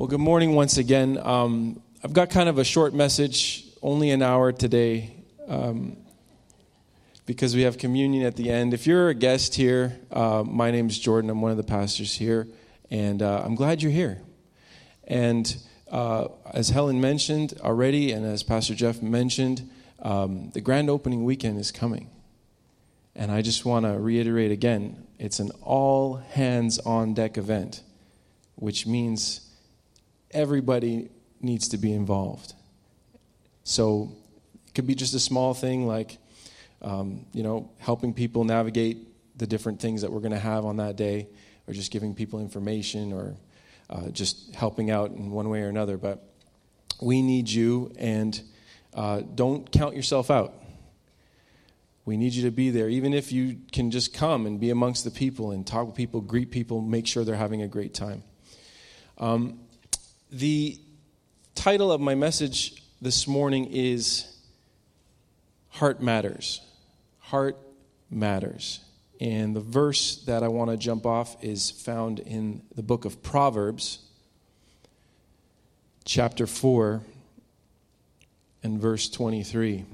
Well, good morning once again. Um, I've got kind of a short message, only an hour today, um, because we have communion at the end. If you're a guest here, uh, my name is Jordan. I'm one of the pastors here, and uh, I'm glad you're here. And uh, as Helen mentioned already, and as Pastor Jeff mentioned, um, the grand opening weekend is coming. And I just want to reiterate again it's an all hands on deck event, which means everybody needs to be involved. So it could be just a small thing like, um, you know, helping people navigate the different things that we're going to have on that day, or just giving people information, or uh, just helping out in one way or another. But we need you, and uh, don't count yourself out. We need you to be there, even if you can just come and be amongst the people and talk with people, greet people, make sure they're having a great time. Um, the title of my message this morning is Heart Matters. Heart Matters. And the verse that I want to jump off is found in the book of Proverbs, chapter 4, and verse 23.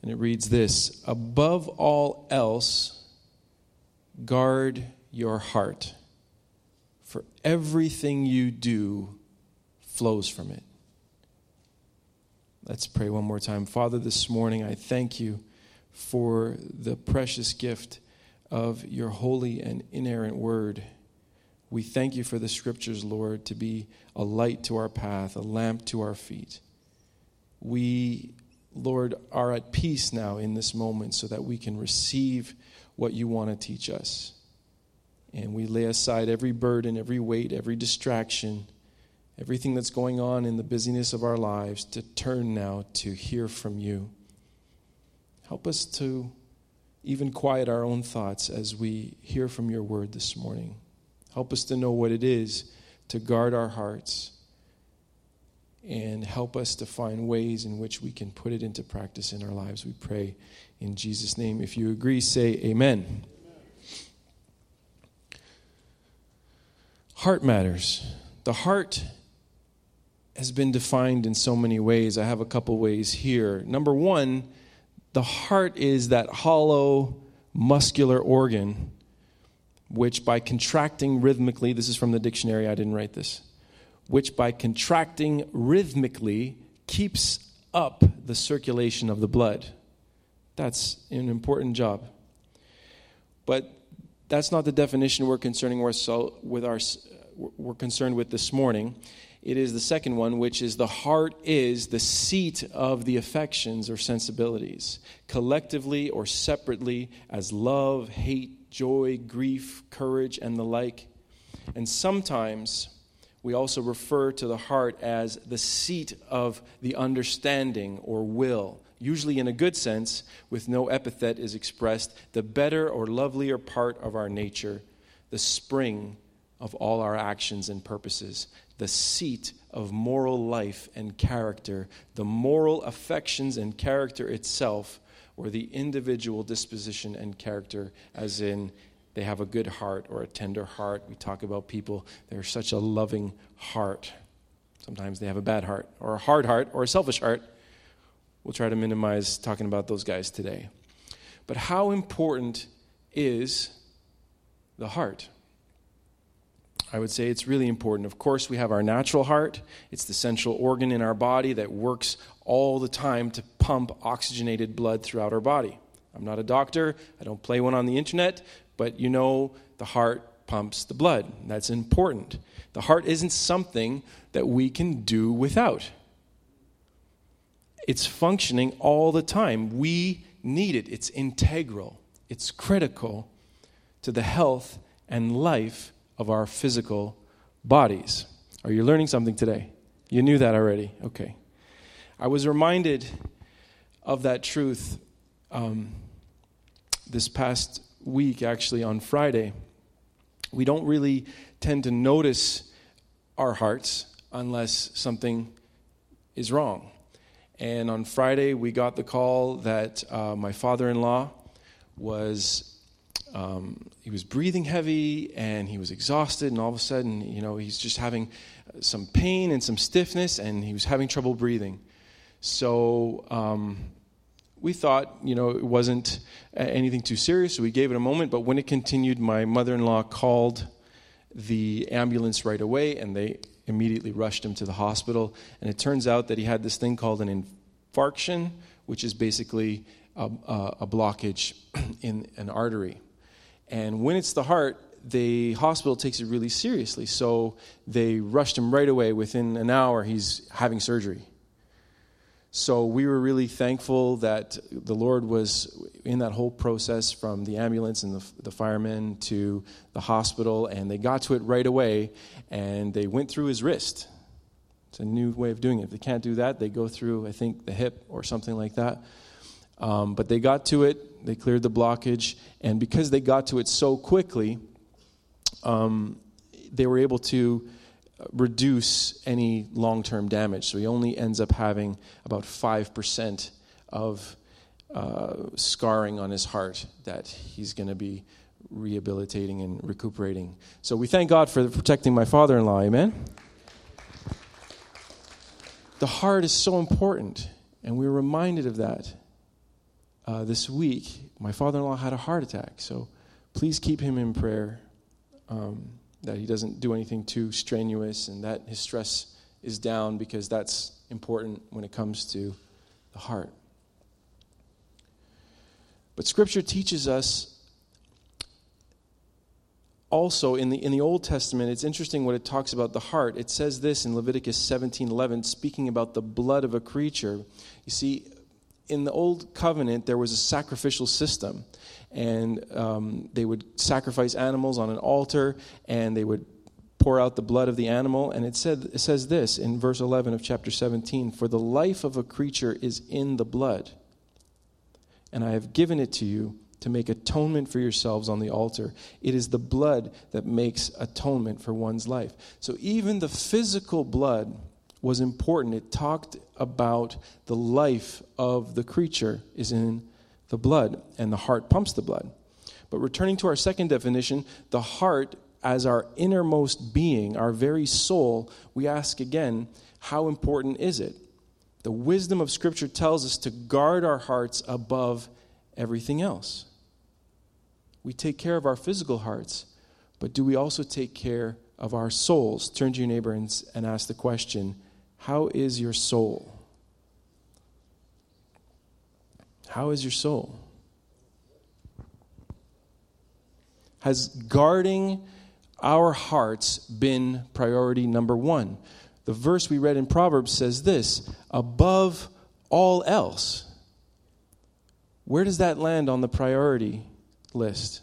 And it reads this Above all else, guard your heart, for everything you do flows from it. Let's pray one more time. Father, this morning I thank you for the precious gift of your holy and inerrant word. We thank you for the scriptures, Lord, to be a light to our path, a lamp to our feet. We Lord, are at peace now in this moment so that we can receive what you want to teach us. And we lay aside every burden, every weight, every distraction, everything that's going on in the busyness of our lives to turn now to hear from you. Help us to even quiet our own thoughts as we hear from your word this morning. Help us to know what it is to guard our hearts and help us to find ways in which we can put it into practice in our lives. We pray in Jesus' name. If you agree, say amen. Heart matters. The heart has been defined in so many ways. I have a couple ways here. Number one, the heart is that hollow, muscular organ which, by contracting rhythmically, this is from the dictionary, I didn't write this which by contracting rhythmically keeps up the circulation of the blood. That's an important job. But that's not the definition we're concerning with our we're concerned with this morning. It is the second one, which is the heart is the seat of the affections or sensibilities, collectively or separately, as love, hate, joy, grief, courage, and the like. And sometimes we also refer to the heart as the seat of the understanding or will. Usually, in a good sense, with no epithet is expressed, the better or lovelier part of our nature, the spring of all our actions and purposes, the seat of moral life and character, the moral affections and character itself, or the individual disposition and character, as in they have a good heart or a tender heart. We talk about people, they're such a loving heart. Sometimes they have a bad heart or a hard heart or a selfish heart. We'll try to minimize talking about those guys today. But how important is the heart? I would say it's really important. Of course, we have our natural heart. It's the central organ in our body that works all the time to pump oxygenated blood throughout our body. I'm not a doctor, I don't play one on the internet, but you know the heart pumps the blood. That's important. The heart isn't something that we can do without. It's functioning all the time. We need it. It's integral. It's critical to the health and life of our physical bodies. Are you learning something today? You knew that already. Okay. I was reminded of that truth um, this past week, actually, on Friday, we don't really tend to notice our hearts unless something is wrong. And on Friday, we got the call that uh, my father in law was um, he was breathing heavy and he was exhausted, and all of a sudden, you know, he's just having some pain and some stiffness, and he was having trouble breathing. So um, we thought, you know, it wasn't anything too serious, so we gave it a moment. But when it continued, my mother in law called the ambulance right away, and they immediately rushed him to the hospital. And it turns out that he had this thing called an infarction, which is basically a, a blockage in an artery. And when it's the heart, the hospital takes it really seriously. So they rushed him right away. Within an hour, he's having surgery. So we were really thankful that the Lord was in that whole process from the ambulance and the, the firemen to the hospital, and they got to it right away, and they went through his wrist. It's a new way of doing it. If they can't do that, they go through, I think, the hip or something like that. Um, but they got to it, they cleared the blockage, and because they got to it so quickly, um, they were able to reduce any long term damage. So he only ends up having about 5% of uh, scarring on his heart that he's going to be rehabilitating and recuperating. So we thank God for protecting my father in law. Amen? The heart is so important, and we were reminded of that uh, this week. My father in law had a heart attack, so please keep him in prayer. Um, that he doesn't do anything too strenuous and that his stress is down because that's important when it comes to the heart. But Scripture teaches us also in the, in the Old Testament, it's interesting what it talks about the heart. It says this in Leviticus 17 11, speaking about the blood of a creature. You see, in the Old Covenant, there was a sacrificial system and um, they would sacrifice animals on an altar, and they would pour out the blood of the animal. And it, said, it says this in verse 11 of chapter 17 For the life of a creature is in the blood, and I have given it to you to make atonement for yourselves on the altar. It is the blood that makes atonement for one's life. So even the physical blood was important. It talked about the life of the creature is in the blood, and the heart pumps the blood. But returning to our second definition, the heart as our innermost being, our very soul, we ask again, how important is it? The wisdom of Scripture tells us to guard our hearts above everything else. We take care of our physical hearts, but do we also take care of our souls? Turn to your neighbor and, and ask the question How is your soul? How is your soul? Has guarding our hearts been priority number one? The verse we read in Proverbs says this above all else. Where does that land on the priority list?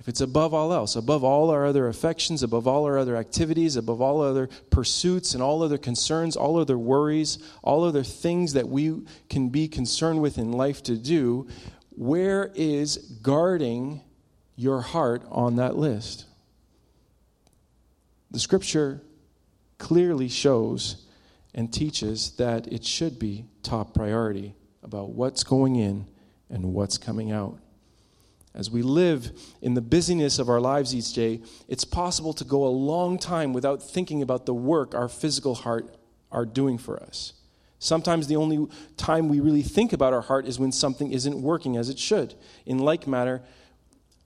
If it's above all else, above all our other affections, above all our other activities, above all other pursuits and all other concerns, all other worries, all other things that we can be concerned with in life to do, where is guarding your heart on that list? The scripture clearly shows and teaches that it should be top priority about what's going in and what's coming out. As we live in the busyness of our lives each day, it's possible to go a long time without thinking about the work our physical heart are doing for us. Sometimes the only time we really think about our heart is when something isn't working as it should. In like manner,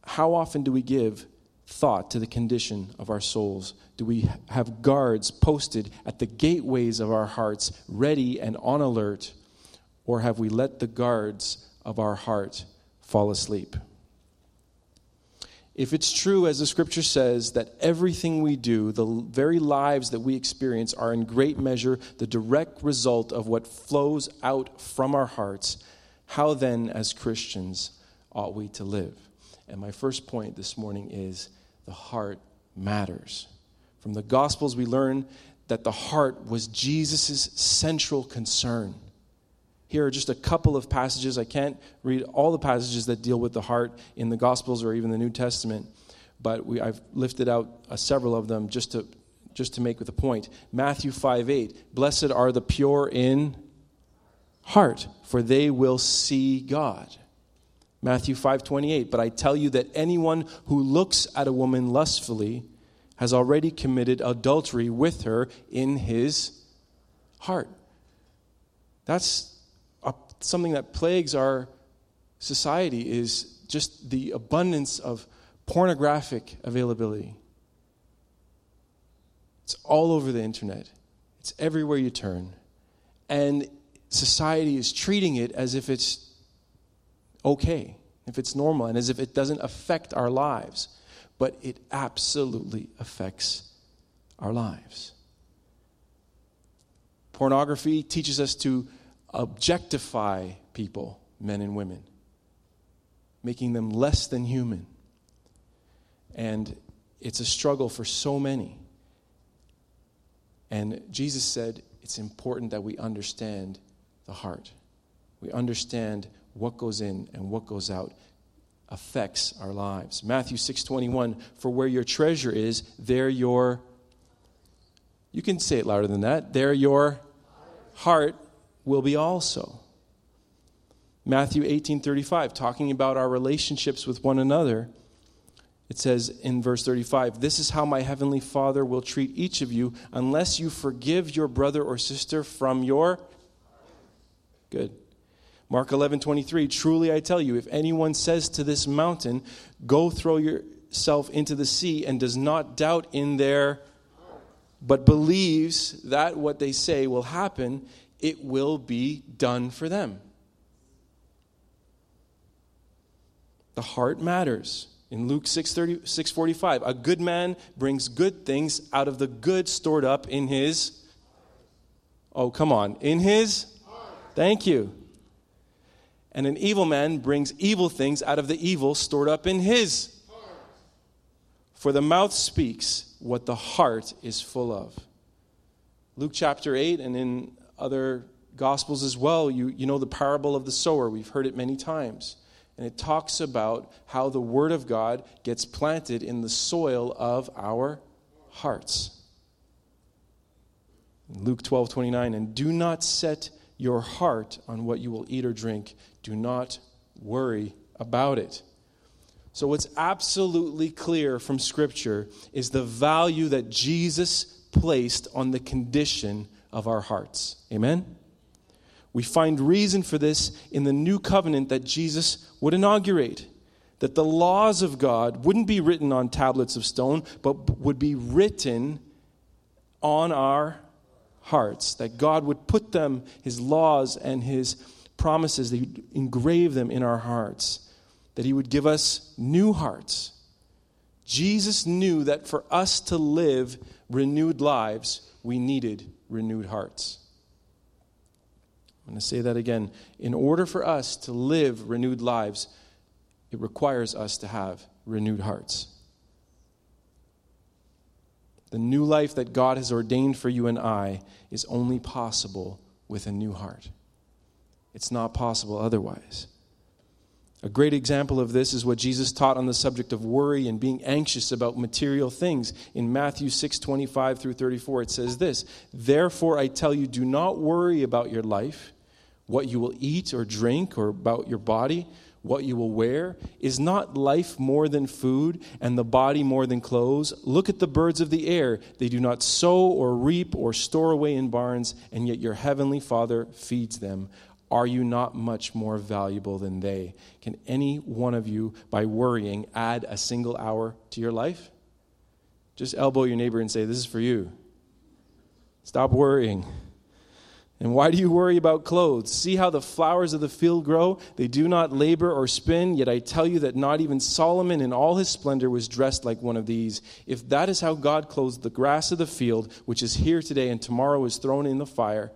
how often do we give thought to the condition of our souls? Do we have guards posted at the gateways of our hearts, ready and on alert? Or have we let the guards of our heart fall asleep? If it's true, as the scripture says, that everything we do, the very lives that we experience, are in great measure the direct result of what flows out from our hearts, how then, as Christians, ought we to live? And my first point this morning is the heart matters. From the Gospels, we learn that the heart was Jesus' central concern. Here are just a couple of passages. I can't read all the passages that deal with the heart in the Gospels or even the New Testament, but we, I've lifted out uh, several of them just to, just to make a point. Matthew 5 8. Blessed are the pure in heart, for they will see God. Matthew 5:28, but I tell you that anyone who looks at a woman lustfully has already committed adultery with her in his heart. That's something that plagues our society is just the abundance of pornographic availability. It's all over the internet. It's everywhere you turn. And society is treating it as if it's okay, if it's normal, and as if it doesn't affect our lives. But it absolutely affects our lives. Pornography teaches us to objectify people, men and women, making them less than human. And it's a struggle for so many. And Jesus said it's important that we understand the heart. We understand what goes in and what goes out affects our lives. Matthew 6:21 for where your treasure is there your You can say it louder than that. There your heart will be also. Matthew 18:35 talking about our relationships with one another. It says in verse 35, This is how my heavenly Father will treat each of you unless you forgive your brother or sister from your. Good. Mark 11:23, Truly I tell you, if anyone says to this mountain, Go throw yourself into the sea, and does not doubt in their, but believes that what they say will happen, it will be done for them. The heart matters. In Luke 6, 645, a good man brings good things out of the good stored up in his. Oh, come on. In his? Thank you. And an evil man brings evil things out of the evil stored up in his. For the mouth speaks what the heart is full of. Luke chapter 8, and in other gospels as well, you, you know the parable of the sower. We've heard it many times. And it talks about how the Word of God gets planted in the soil of our hearts. Luke 12, 29, and do not set your heart on what you will eat or drink. Do not worry about it. So, what's absolutely clear from Scripture is the value that Jesus placed on the condition of our hearts. Amen? We find reason for this in the new covenant that Jesus would inaugurate. That the laws of God wouldn't be written on tablets of stone, but would be written on our hearts. That God would put them, His laws and His promises, that He'd engrave them in our hearts. That He would give us new hearts. Jesus knew that for us to live renewed lives, we needed renewed hearts. I'm going to say that again. In order for us to live renewed lives, it requires us to have renewed hearts. The new life that God has ordained for you and I is only possible with a new heart. It's not possible otherwise. A great example of this is what Jesus taught on the subject of worry and being anxious about material things. In Matthew 6 25 through 34, it says this Therefore, I tell you, do not worry about your life what you will eat or drink, or about your body, what you will wear? Is not life more than food, and the body more than clothes? Look at the birds of the air. They do not sow or reap or store away in barns, and yet your heavenly Father feeds them. Are you not much more valuable than they? Can any one of you, by worrying, add a single hour to your life? Just elbow your neighbor and say, This is for you. Stop worrying. And why do you worry about clothes? See how the flowers of the field grow? They do not labor or spin, yet I tell you that not even Solomon in all his splendor was dressed like one of these. If that is how God clothes the grass of the field, which is here today and tomorrow is thrown in the fire,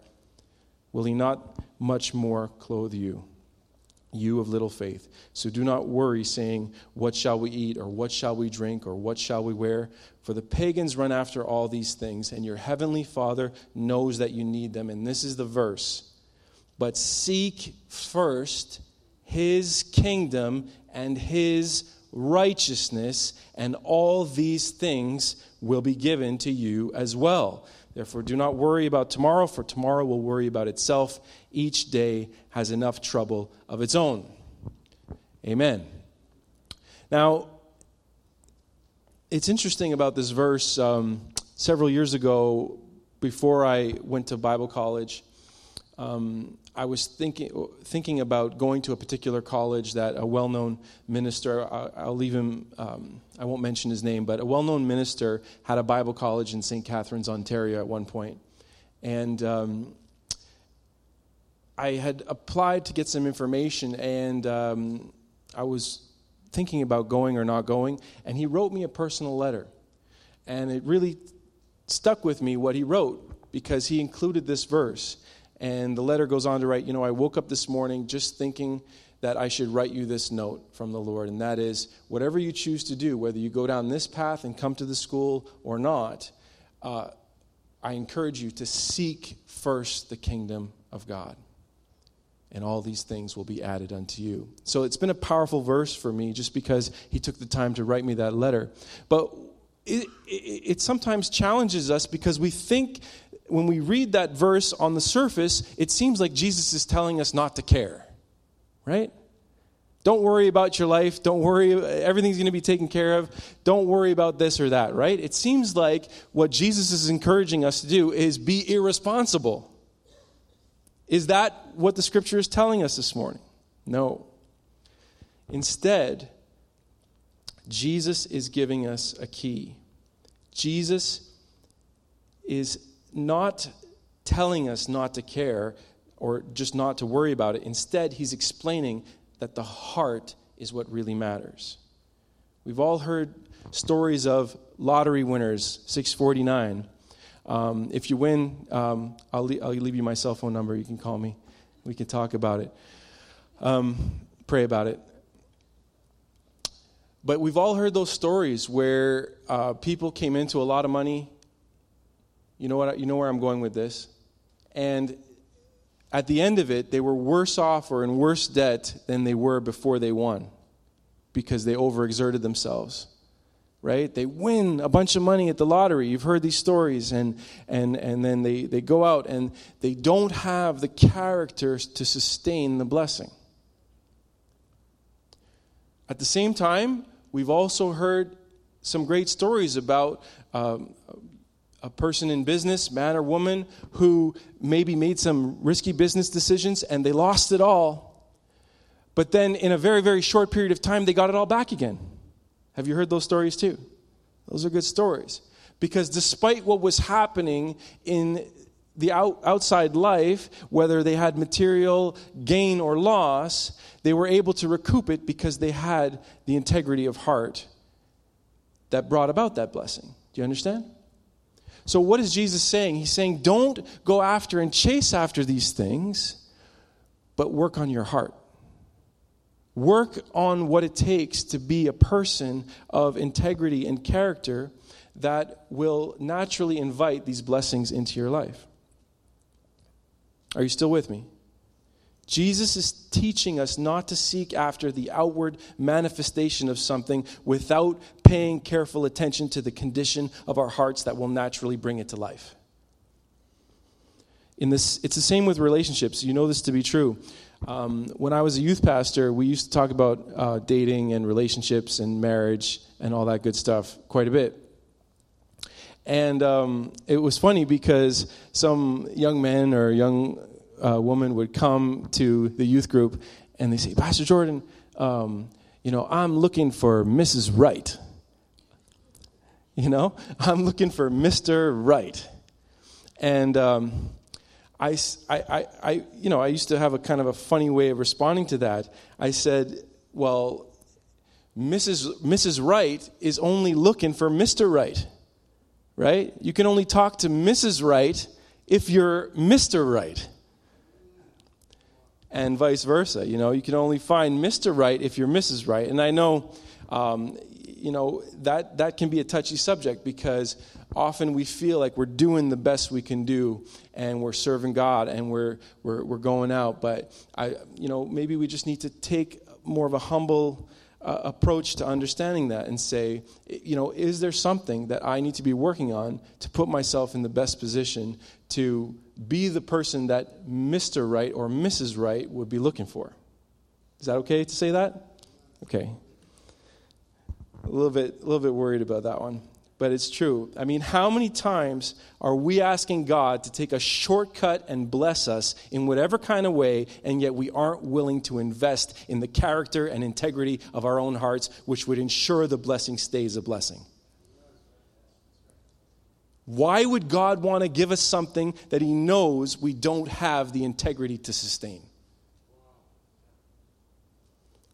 will he not much more clothe you? you of little faith. So do not worry, saying, What shall we eat, or what shall we drink, or what shall we wear? For the pagans run after all these things, and your heavenly Father knows that you need them. And this is the verse. But seek first his kingdom and his righteousness, and all these things will be given to you as well. Therefore, do not worry about tomorrow, for tomorrow will worry about itself. Each day has enough trouble of its own. Amen. Now, it's interesting about this verse. Um, several years ago, before I went to Bible college, um, I was thinking thinking about going to a particular college that a well-known minister. I'll, leave him. Um, I won't mention his name, but a well-known minister had a Bible college in St. Catharines, Ontario, at one point, and um, I had applied to get some information, and um, I was thinking about going or not going, and he wrote me a personal letter, and it really stuck with me what he wrote because he included this verse. And the letter goes on to write, You know, I woke up this morning just thinking that I should write you this note from the Lord, and that is whatever you choose to do, whether you go down this path and come to the school or not, uh, I encourage you to seek first the kingdom of God. And all these things will be added unto you. So it's been a powerful verse for me just because he took the time to write me that letter. But it, it, it sometimes challenges us because we think when we read that verse on the surface, it seems like Jesus is telling us not to care, right? Don't worry about your life. Don't worry, everything's going to be taken care of. Don't worry about this or that, right? It seems like what Jesus is encouraging us to do is be irresponsible. Is that what the scripture is telling us this morning? No. Instead, Jesus is giving us a key. Jesus is not telling us not to care or just not to worry about it. Instead, he's explaining that the heart is what really matters. We've all heard stories of lottery winners, 649. Um, if you win, um, I'll, le- I'll, leave you my cell phone number. You can call me. We can talk about it. Um, pray about it. But we've all heard those stories where uh, people came into a lot of money you know what? You know where I'm going with this. And at the end of it, they were worse off or in worse debt than they were before they won because they overexerted themselves. Right? They win a bunch of money at the lottery. You've heard these stories, and, and, and then they, they go out and they don't have the character to sustain the blessing. At the same time, we've also heard some great stories about um, a person in business, man or woman, who maybe made some risky business decisions and they lost it all. But then in a very, very short period of time, they got it all back again. Have you heard those stories too? Those are good stories. Because despite what was happening in the out, outside life, whether they had material gain or loss, they were able to recoup it because they had the integrity of heart that brought about that blessing. Do you understand? So, what is Jesus saying? He's saying, don't go after and chase after these things, but work on your heart. Work on what it takes to be a person of integrity and character that will naturally invite these blessings into your life. Are you still with me? Jesus is teaching us not to seek after the outward manifestation of something without paying careful attention to the condition of our hearts that will naturally bring it to life. In this, it's the same with relationships. You know this to be true. Um, when I was a youth pastor, we used to talk about uh, dating and relationships and marriage and all that good stuff quite a bit. And um, it was funny because some young men or young uh, woman would come to the youth group and they say, Pastor Jordan, um, you know, I'm looking for Mrs. Right. You know, I'm looking for Mr. Right. And um, I, I, I, you know, I used to have a kind of a funny way of responding to that. I said, well, Mrs. Mrs. Right is only looking for Mr. Wright, right? You can only talk to Mrs. Right if you're Mr. Right and vice versa. You know, you can only find Mr. Right if you're Mrs. Right. And I know, um, you know, that, that can be a touchy subject because often we feel like we're doing the best we can do and we're serving God and we're, we're, we're going out. But, I, you know, maybe we just need to take more of a humble uh, approach to understanding that and say, you know, is there something that I need to be working on to put myself in the best position to be the person that Mr. Right or Mrs. Right would be looking for? Is that okay to say that? Okay. A little bit, a little bit worried about that one but it's true. I mean, how many times are we asking God to take a shortcut and bless us in whatever kind of way, and yet we aren't willing to invest in the character and integrity of our own hearts, which would ensure the blessing stays a blessing? Why would God want to give us something that He knows we don't have the integrity to sustain?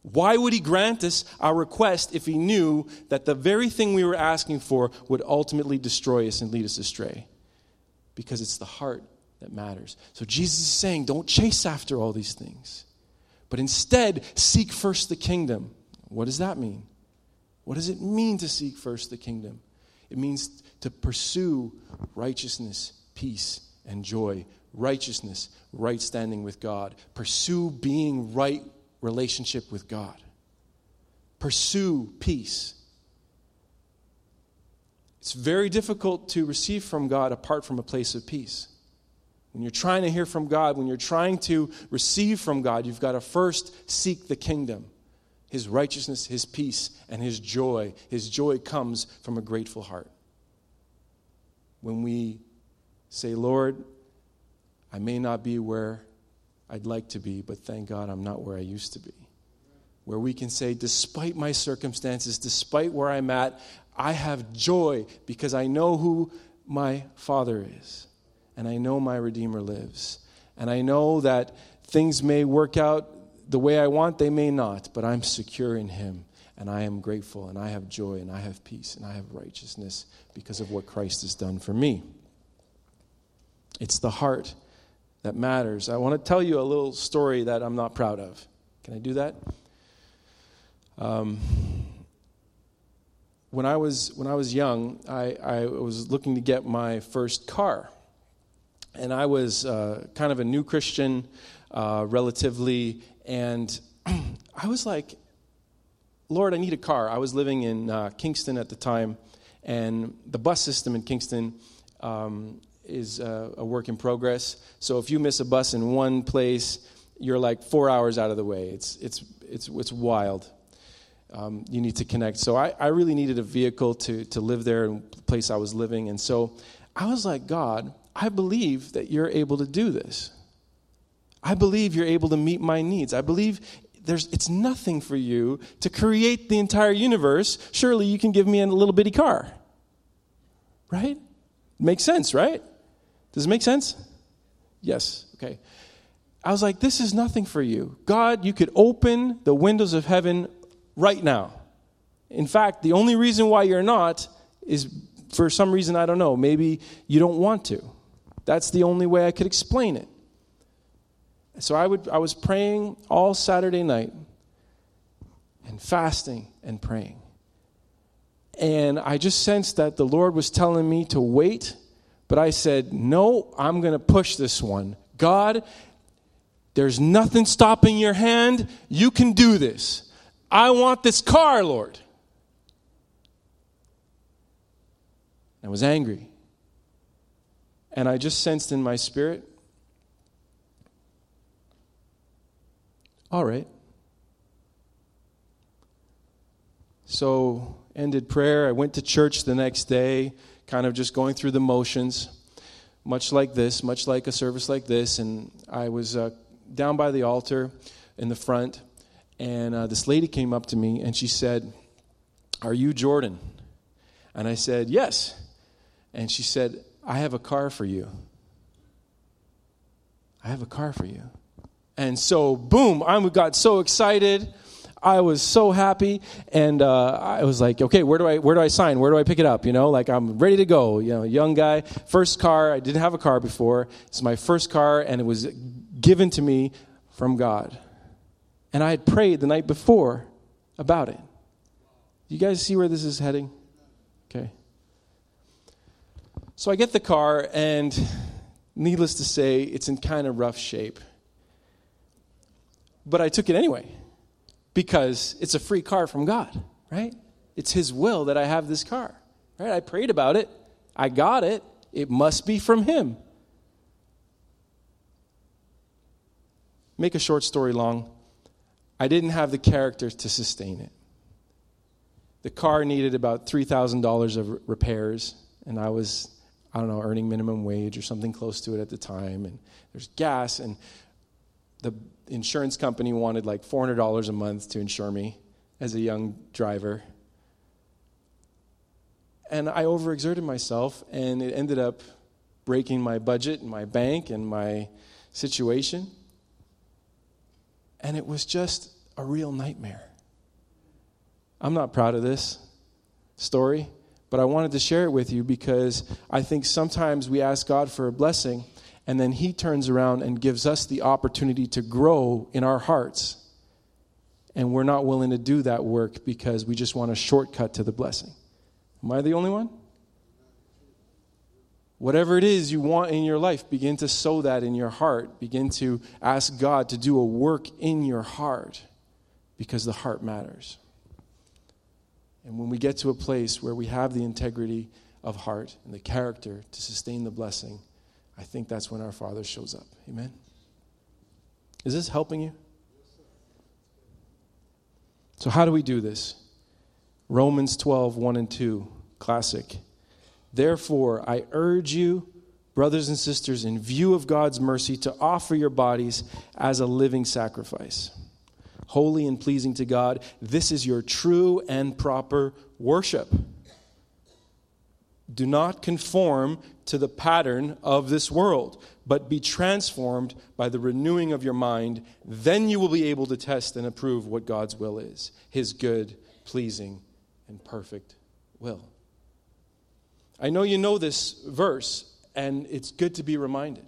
Why would he grant us our request if he knew that the very thing we were asking for would ultimately destroy us and lead us astray? Because it's the heart that matters. So Jesus is saying, don't chase after all these things, but instead seek first the kingdom. What does that mean? What does it mean to seek first the kingdom? It means to pursue righteousness, peace, and joy. Righteousness, right standing with God. Pursue being right relationship with God. Pursue peace. It's very difficult to receive from God apart from a place of peace. When you're trying to hear from God, when you're trying to receive from God, you've got to first seek the kingdom, His righteousness, His peace, and His joy. His joy comes from a grateful heart. When we say, Lord, I may not be where I'd like to be, but thank God I'm not where I used to be. Where we can say, despite my circumstances, despite where I'm at, I have joy because I know who my Father is, and I know my Redeemer lives. And I know that things may work out the way I want, they may not, but I'm secure in Him. And I am grateful, and I have joy, and I have peace, and I have righteousness because of what Christ has done for me. It's the heart that matters. I want to tell you a little story that I'm not proud of. Can I do that? Um, when I was when I was young, I, I was looking to get my first car, and I was uh, kind of a new Christian, uh, relatively, and I was like, "Lord, I need a car." I was living in uh, Kingston at the time, and the bus system in Kingston um, is a, a work in progress. So if you miss a bus in one place, you're like four hours out of the way. It's, it's, it's, it's wild. Um, you need to connect. So I, I really needed a vehicle to, to live there in the place I was living. And so I was like, God, I believe that you're able to do this. I believe you're able to meet my needs. I believe there's, it's nothing for you to create the entire universe. Surely you can give me a little bitty car. Right? Makes sense, right? Does it make sense? Yes. Okay. I was like, this is nothing for you. God, you could open the windows of heaven right now. In fact, the only reason why you're not is for some reason, I don't know. Maybe you don't want to. That's the only way I could explain it. So I, would, I was praying all Saturday night and fasting and praying. And I just sensed that the Lord was telling me to wait but I said, no, I'm going to push this one. God, there's nothing stopping your hand. You can do this. I want this car, Lord. I was angry. And I just sensed in my spirit, all right. So, ended prayer. I went to church the next day kind of just going through the motions, much like this, much like a service like this. And I was uh, down by the altar in the front, and uh, this lady came up to me and she said, Are you Jordan? And I said, Yes. And she said, I have a car for you. I have a car for you. And so, boom, I got so excited. I was so happy, and uh, I was like, okay, where do I where do I sign? Where do I pick it up? You know, like I'm ready to go. You know, young guy, first car. I didn't have a car before. It's my first car, and it was given to me from God. And I had prayed the night before about it. You guys see where this is heading? Okay. So I get the car, and needless to say, it's in kind of rough shape. But I took it anyway because it's a free car from God, right? It's His will that I have this car, right? I prayed about it, I got it, it must be from Him. Make a short story long. I didn't have the character to sustain it. The car needed about $3,000 of repairs, and I was, I don't know, earning minimum wage or something close to it at the time. And there's gas, and the insurance company wanted like $400 a month to insure me as a young driver. And I overexerted myself, and it ended up breaking my budget and my bank and my situation. And it was just a real nightmare. I'm not proud of this story, but I wanted to share it with you because I think sometimes we ask God for a blessing and then He turns around and gives us the opportunity to grow in our hearts. And we're not willing to do that work because we just want a shortcut to the blessing. Am I the only one? Whatever it is you want in your life, begin to sow that in your heart. Begin to ask God to do a work in your heart because the heart matters. And when we get to a place where we have the integrity of heart and the character to sustain the blessing, I think that's when our Father shows up. Amen? Is this helping you? So, how do we do this? Romans 12, 1 and 2, classic. Therefore, I urge you, brothers and sisters, in view of God's mercy, to offer your bodies as a living sacrifice, holy and pleasing to God. This is your true and proper worship. Do not conform to the pattern of this world, but be transformed by the renewing of your mind. Then you will be able to test and approve what God's will is his good, pleasing, and perfect will. I know you know this verse, and it's good to be reminded.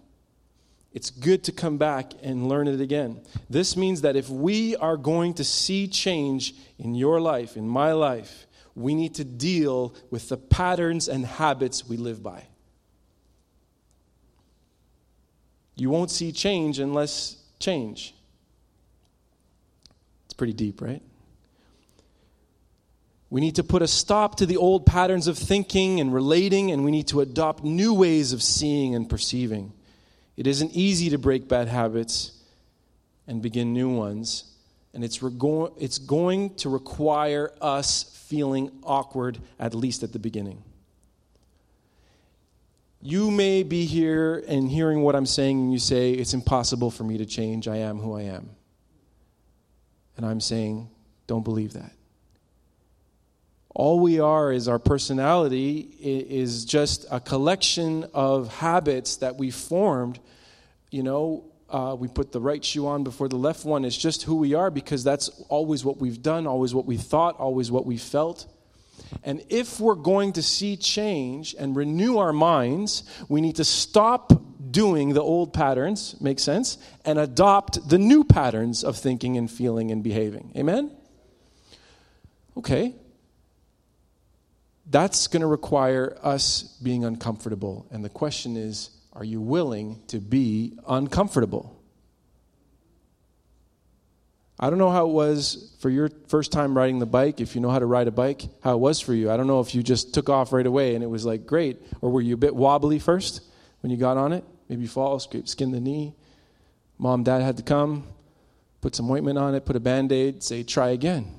It's good to come back and learn it again. This means that if we are going to see change in your life, in my life, we need to deal with the patterns and habits we live by. You won't see change unless change. It's pretty deep, right? We need to put a stop to the old patterns of thinking and relating, and we need to adopt new ways of seeing and perceiving. It isn't easy to break bad habits and begin new ones, and it's, rego- it's going to require us feeling awkward, at least at the beginning. You may be here and hearing what I'm saying, and you say, It's impossible for me to change. I am who I am. And I'm saying, Don't believe that. All we are is our personality is just a collection of habits that we formed. You know, uh, we put the right shoe on before the left one. It's just who we are because that's always what we've done, always what we thought, always what we felt. And if we're going to see change and renew our minds, we need to stop doing the old patterns, make sense, and adopt the new patterns of thinking and feeling and behaving. Amen? Okay. That's going to require us being uncomfortable. And the question is are you willing to be uncomfortable? I don't know how it was for your first time riding the bike, if you know how to ride a bike, how it was for you. I don't know if you just took off right away and it was like great, or were you a bit wobbly first when you got on it? Maybe you fall, scrape, skin the knee. Mom, dad had to come, put some ointment on it, put a band aid, say, try again.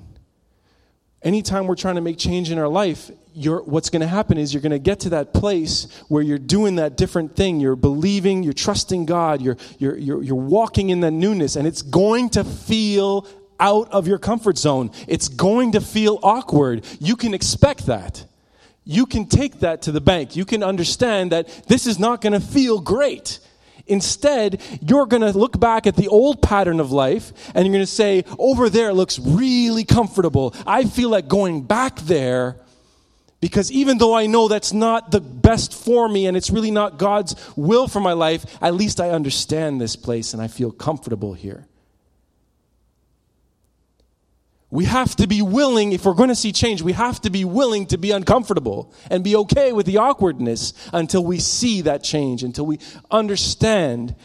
Anytime we're trying to make change in our life, what's going to happen is you're going to get to that place where you're doing that different thing. You're believing, you're trusting God, you're, you're, you're, you're walking in that newness, and it's going to feel out of your comfort zone. It's going to feel awkward. You can expect that. You can take that to the bank. You can understand that this is not going to feel great. Instead, you're going to look back at the old pattern of life and you're going to say, over there looks really comfortable. I feel like going back there because even though I know that's not the best for me and it's really not God's will for my life, at least I understand this place and I feel comfortable here. We have to be willing, if we're going to see change, we have to be willing to be uncomfortable and be okay with the awkwardness until we see that change, until we understand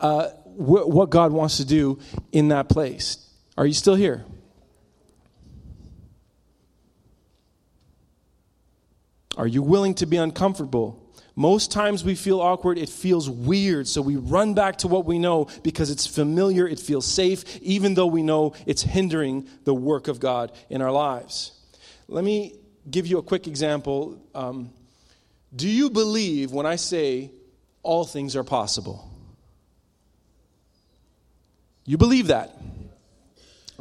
uh, wh- what God wants to do in that place. Are you still here? Are you willing to be uncomfortable? Most times we feel awkward, it feels weird, so we run back to what we know because it's familiar, it feels safe, even though we know it's hindering the work of God in our lives. Let me give you a quick example. Um, do you believe when I say all things are possible? You believe that?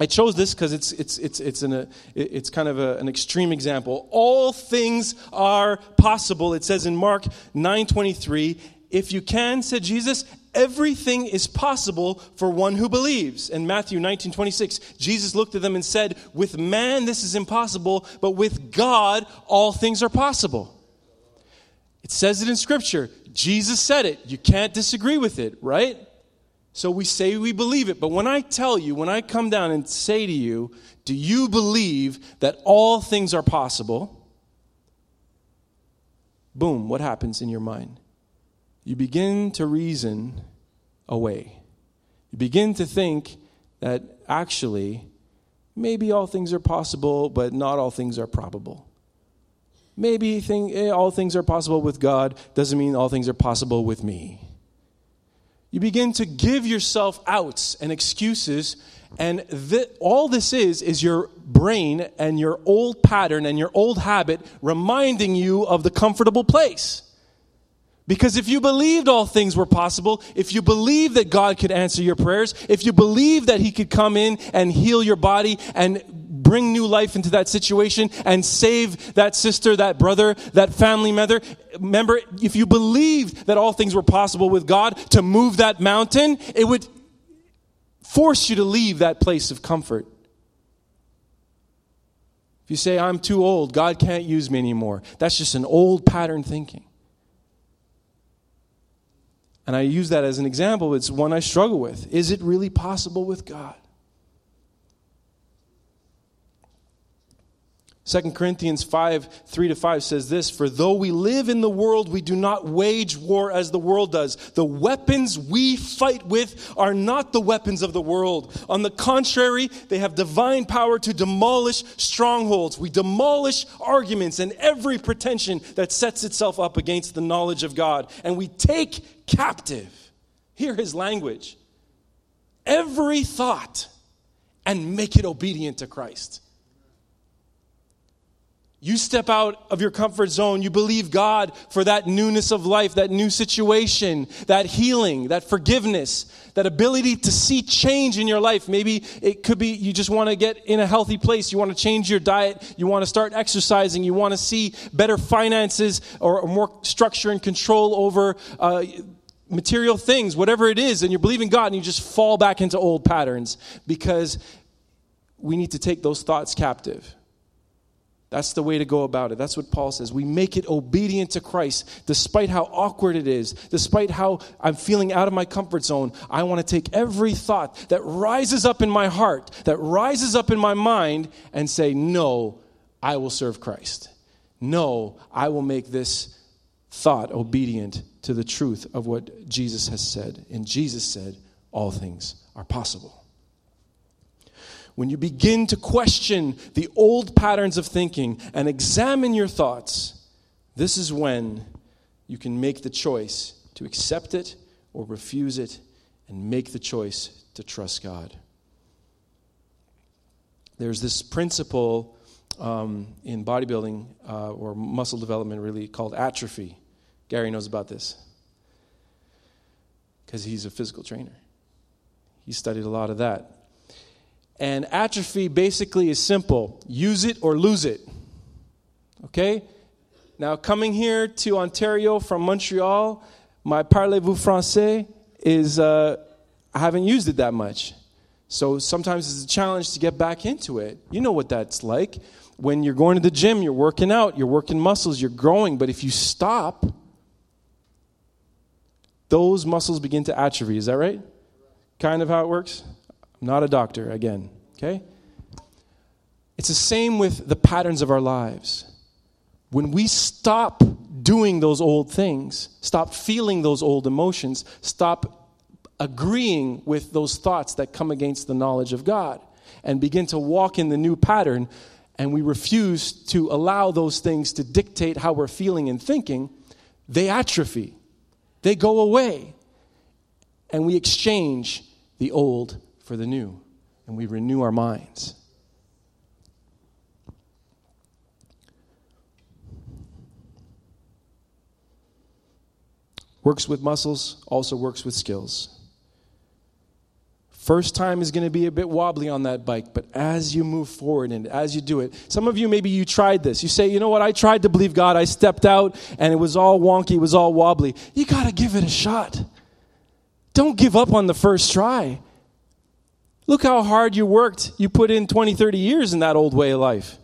I chose this because it's, it's, it's, it's, an, it's kind of a, an extreme example. All things are possible. It says in Mark 9.23, if you can, said Jesus, everything is possible for one who believes. In Matthew 19.26, Jesus looked at them and said, with man this is impossible, but with God all things are possible. It says it in Scripture. Jesus said it. You can't disagree with it, right? So we say we believe it, but when I tell you, when I come down and say to you, do you believe that all things are possible? Boom, what happens in your mind? You begin to reason away. You begin to think that actually, maybe all things are possible, but not all things are probable. Maybe eh, all things are possible with God, doesn't mean all things are possible with me. You begin to give yourself outs and excuses, and th- all this is is your brain and your old pattern and your old habit reminding you of the comfortable place. Because if you believed all things were possible, if you believed that God could answer your prayers, if you believed that He could come in and heal your body and bring new life into that situation and save that sister, that brother, that family member. Remember, if you believed that all things were possible with God to move that mountain, it would force you to leave that place of comfort. If you say, I'm too old, God can't use me anymore, that's just an old pattern thinking. And I use that as an example. It's one I struggle with. Is it really possible with God? 2 Corinthians 5 3 to 5 says this For though we live in the world, we do not wage war as the world does. The weapons we fight with are not the weapons of the world. On the contrary, they have divine power to demolish strongholds. We demolish arguments and every pretension that sets itself up against the knowledge of God. And we take captive, hear his language, every thought and make it obedient to Christ. You step out of your comfort zone. You believe God for that newness of life, that new situation, that healing, that forgiveness, that ability to see change in your life. Maybe it could be you just want to get in a healthy place. You want to change your diet. You want to start exercising. You want to see better finances or more structure and control over uh, material things, whatever it is. And you're believing God and you just fall back into old patterns because we need to take those thoughts captive. That's the way to go about it. That's what Paul says. We make it obedient to Christ, despite how awkward it is, despite how I'm feeling out of my comfort zone. I want to take every thought that rises up in my heart, that rises up in my mind, and say, No, I will serve Christ. No, I will make this thought obedient to the truth of what Jesus has said. And Jesus said, All things are possible when you begin to question the old patterns of thinking and examine your thoughts, this is when you can make the choice to accept it or refuse it and make the choice to trust God. There's this principle um, in bodybuilding uh, or muscle development, really, called atrophy. Gary knows about this because he's a physical trainer. He studied a lot of that. And atrophy basically is simple use it or lose it. Okay? Now, coming here to Ontario from Montreal, my parlez-vous français is, uh, I haven't used it that much. So sometimes it's a challenge to get back into it. You know what that's like. When you're going to the gym, you're working out, you're working muscles, you're growing, but if you stop, those muscles begin to atrophy. Is that right? Kind of how it works? Not a doctor, again, okay? It's the same with the patterns of our lives. When we stop doing those old things, stop feeling those old emotions, stop agreeing with those thoughts that come against the knowledge of God, and begin to walk in the new pattern, and we refuse to allow those things to dictate how we're feeling and thinking, they atrophy, they go away. And we exchange the old for the new, and we renew our minds. Works with muscles, also works with skills. First time is going to be a bit wobbly on that bike, but as you move forward and as you do it, some of you maybe you tried this. You say, you know what, I tried to believe God, I stepped out and it was all wonky, it was all wobbly. You got to give it a shot. Don't give up on the first try. Look how hard you worked. You put in 20, 30 years in that old way of life.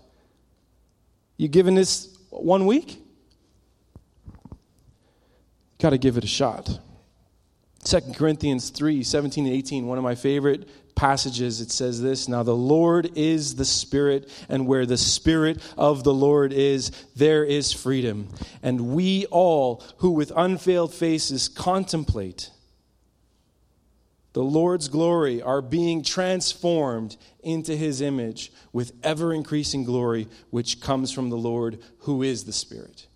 You given this one week? Got to give it a shot. 2 Corinthians 3 17 and 18, one of my favorite passages, it says this Now the Lord is the Spirit, and where the Spirit of the Lord is, there is freedom. And we all who with unveiled faces contemplate the Lord's glory are being transformed into his image with ever increasing glory, which comes from the Lord who is the Spirit.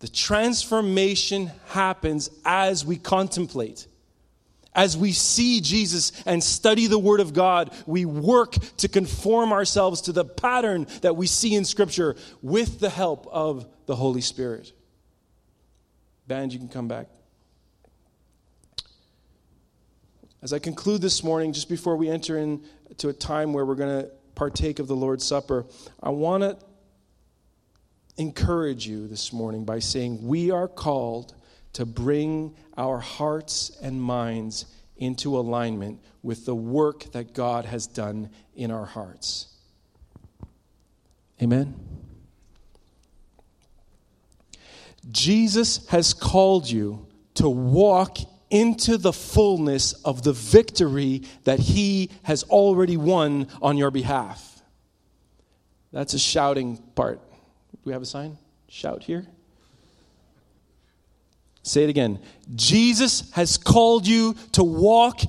The transformation happens as we contemplate. As we see Jesus and study the Word of God, we work to conform ourselves to the pattern that we see in Scripture with the help of the Holy Spirit. Band, you can come back. As I conclude this morning, just before we enter into a time where we're going to partake of the Lord's Supper, I want to encourage you this morning by saying we are called to bring our hearts and minds into alignment with the work that God has done in our hearts. Amen. Jesus has called you to walk into the fullness of the victory that he has already won on your behalf. That's a shouting part. Do we have a sign? Shout here. Say it again. Jesus has called you to walk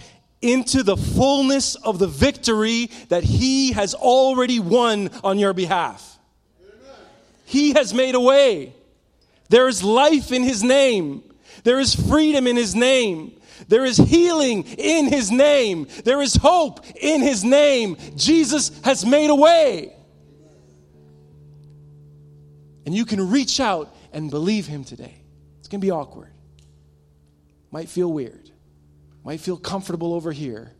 into the fullness of the victory that he has already won on your behalf. He has made a way. There is life in his name. There is freedom in his name. There is healing in his name. There is hope in his name. Jesus has made a way. And you can reach out and believe him today. It's going to be awkward. Might feel weird. Might feel comfortable over here.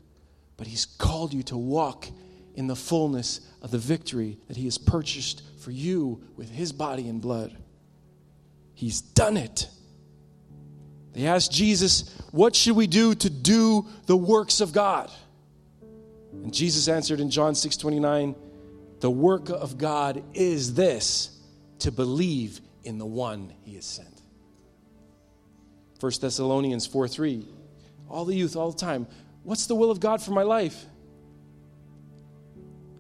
But he's called you to walk in the fullness of the victory that he has purchased for you with his body and blood. He's done it. They asked Jesus, What should we do to do the works of God? And Jesus answered in John 6 29, The work of God is this, to believe in the one he has sent. 1 Thessalonians 4 3, all the youth, all the time, What's the will of God for my life?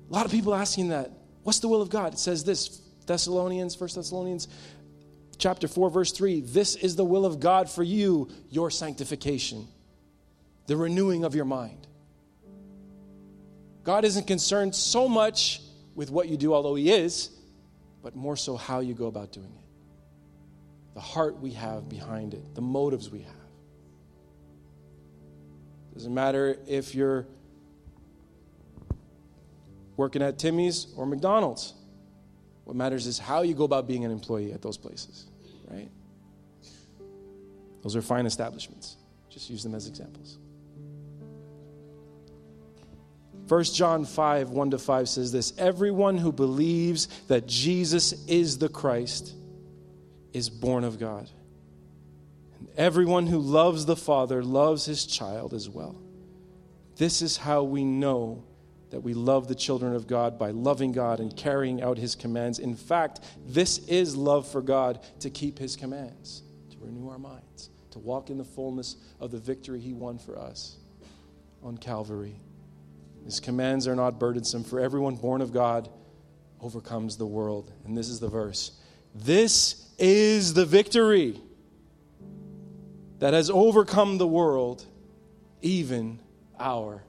A lot of people asking that. What's the will of God? It says this Thessalonians, 1 Thessalonians chapter 4, verse 3 This is the will of God for you, your sanctification, the renewing of your mind. God isn't concerned so much with what you do, although He is, but more so how you go about doing it. The heart we have behind it, the motives we have. Doesn't matter if you're working at Timmy's or McDonald's. What matters is how you go about being an employee at those places, right? Those are fine establishments. Just use them as examples. 1 John 5, 1 to 5 says this Everyone who believes that Jesus is the Christ is born of God. And everyone who loves the Father loves his child as well. This is how we know that we love the children of God by loving God and carrying out His commands. In fact, this is love for God to keep His commands, to renew our minds, to walk in the fullness of the victory He won for us on Calvary. His commands are not burdensome, for everyone born of God overcomes the world. And this is the verse This is the victory that has overcome the world, even our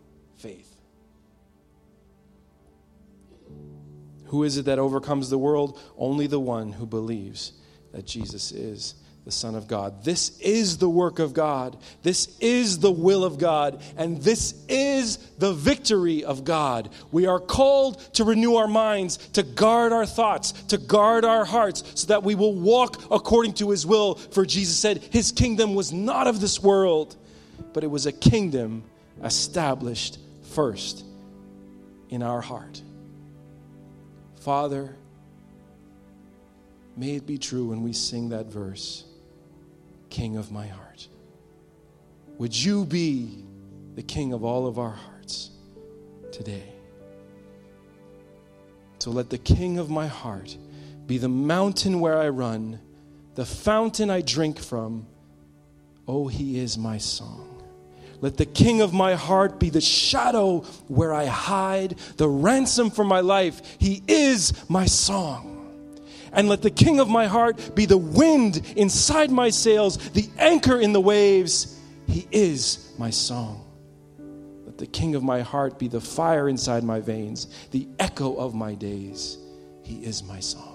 Who is it that overcomes the world? Only the one who believes that Jesus is the Son of God. This is the work of God. This is the will of God. And this is the victory of God. We are called to renew our minds, to guard our thoughts, to guard our hearts, so that we will walk according to His will. For Jesus said, His kingdom was not of this world, but it was a kingdom established first in our heart. Father, may it be true when we sing that verse King of my heart. Would you be the King of all of our hearts today? So let the King of my heart be the mountain where I run, the fountain I drink from. Oh, he is my song. Let the king of my heart be the shadow where I hide, the ransom for my life. He is my song. And let the king of my heart be the wind inside my sails, the anchor in the waves. He is my song. Let the king of my heart be the fire inside my veins, the echo of my days. He is my song.